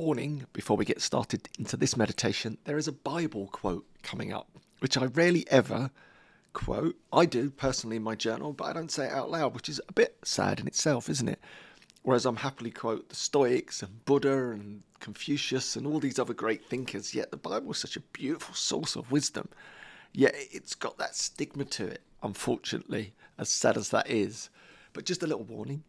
Warning before we get started into this meditation, there is a Bible quote coming up, which I rarely ever quote. I do personally in my journal, but I don't say it out loud, which is a bit sad in itself, isn't it? Whereas I'm happily quote the Stoics and Buddha and Confucius and all these other great thinkers, yet the Bible is such a beautiful source of wisdom. Yet it's got that stigma to it, unfortunately, as sad as that is. But just a little warning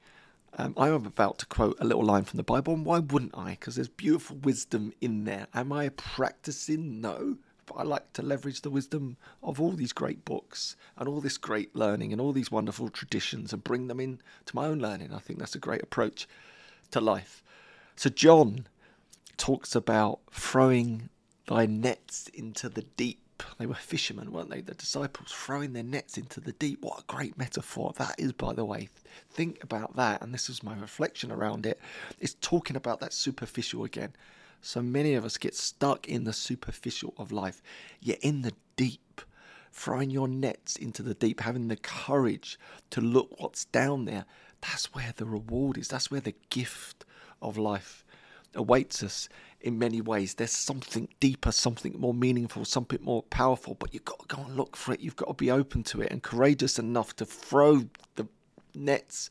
um, I am about to quote a little line from the Bible, and why wouldn't I? Because there's beautiful wisdom in there. Am I practicing? No. But I like to leverage the wisdom of all these great books and all this great learning and all these wonderful traditions and bring them in to my own learning. I think that's a great approach to life. So, John talks about throwing thy nets into the deep they were fishermen, weren't they? The disciples throwing their nets into the deep. What a great metaphor that is, by the way. Think about that. And this is my reflection around it. It's talking about that superficial again. So many of us get stuck in the superficial of life, yet in the deep, throwing your nets into the deep, having the courage to look what's down there. That's where the reward is. That's where the gift of life awaits us in many ways. There's something deeper, something more meaningful, something more powerful, but you've got to go and look for it. You've got to be open to it and courageous enough to throw the nets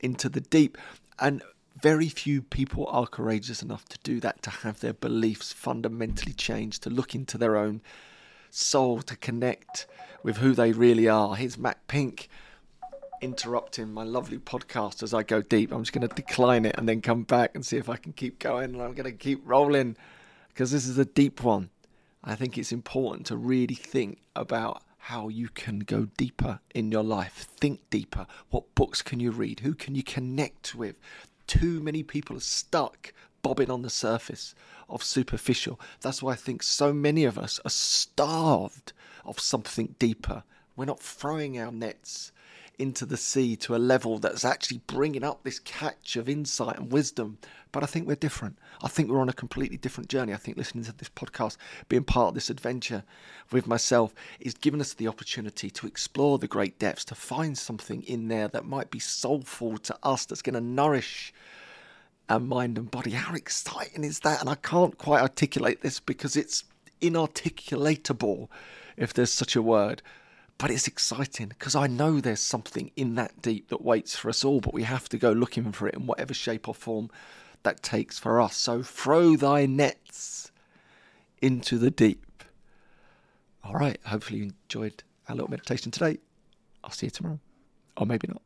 into the deep. And very few people are courageous enough to do that, to have their beliefs fundamentally changed, to look into their own soul, to connect with who they really are. Here's Matt Pink interrupting my lovely podcast as I go deep. I'm just going to decline it and then come back and see if I can keep going. And I'm going to keep rolling because this is a deep one. I think it's important to really think about how you can go deeper in your life. Think deeper. What books can you read? Who can you connect with? Too many people are stuck bobbing on the surface of superficial. That's why I think so many of us are starved of something deeper. We're not throwing our nets into the sea to a level that's actually bringing up this catch of insight and wisdom. But I think we're different. I think we're on a completely different journey. I think listening to this podcast, being part of this adventure with myself, is giving us the opportunity to explore the great depths, to find something in there that might be soulful to us, that's going to nourish our mind and body. How exciting is that? And I can't quite articulate this because it's inarticulatable, if there's such a word. But it's exciting because I know there's something in that deep that waits for us all, but we have to go looking for it in whatever shape or form that takes for us. So throw thy nets into the deep. All right, hopefully you enjoyed our little meditation today. I'll see you tomorrow. Or maybe not.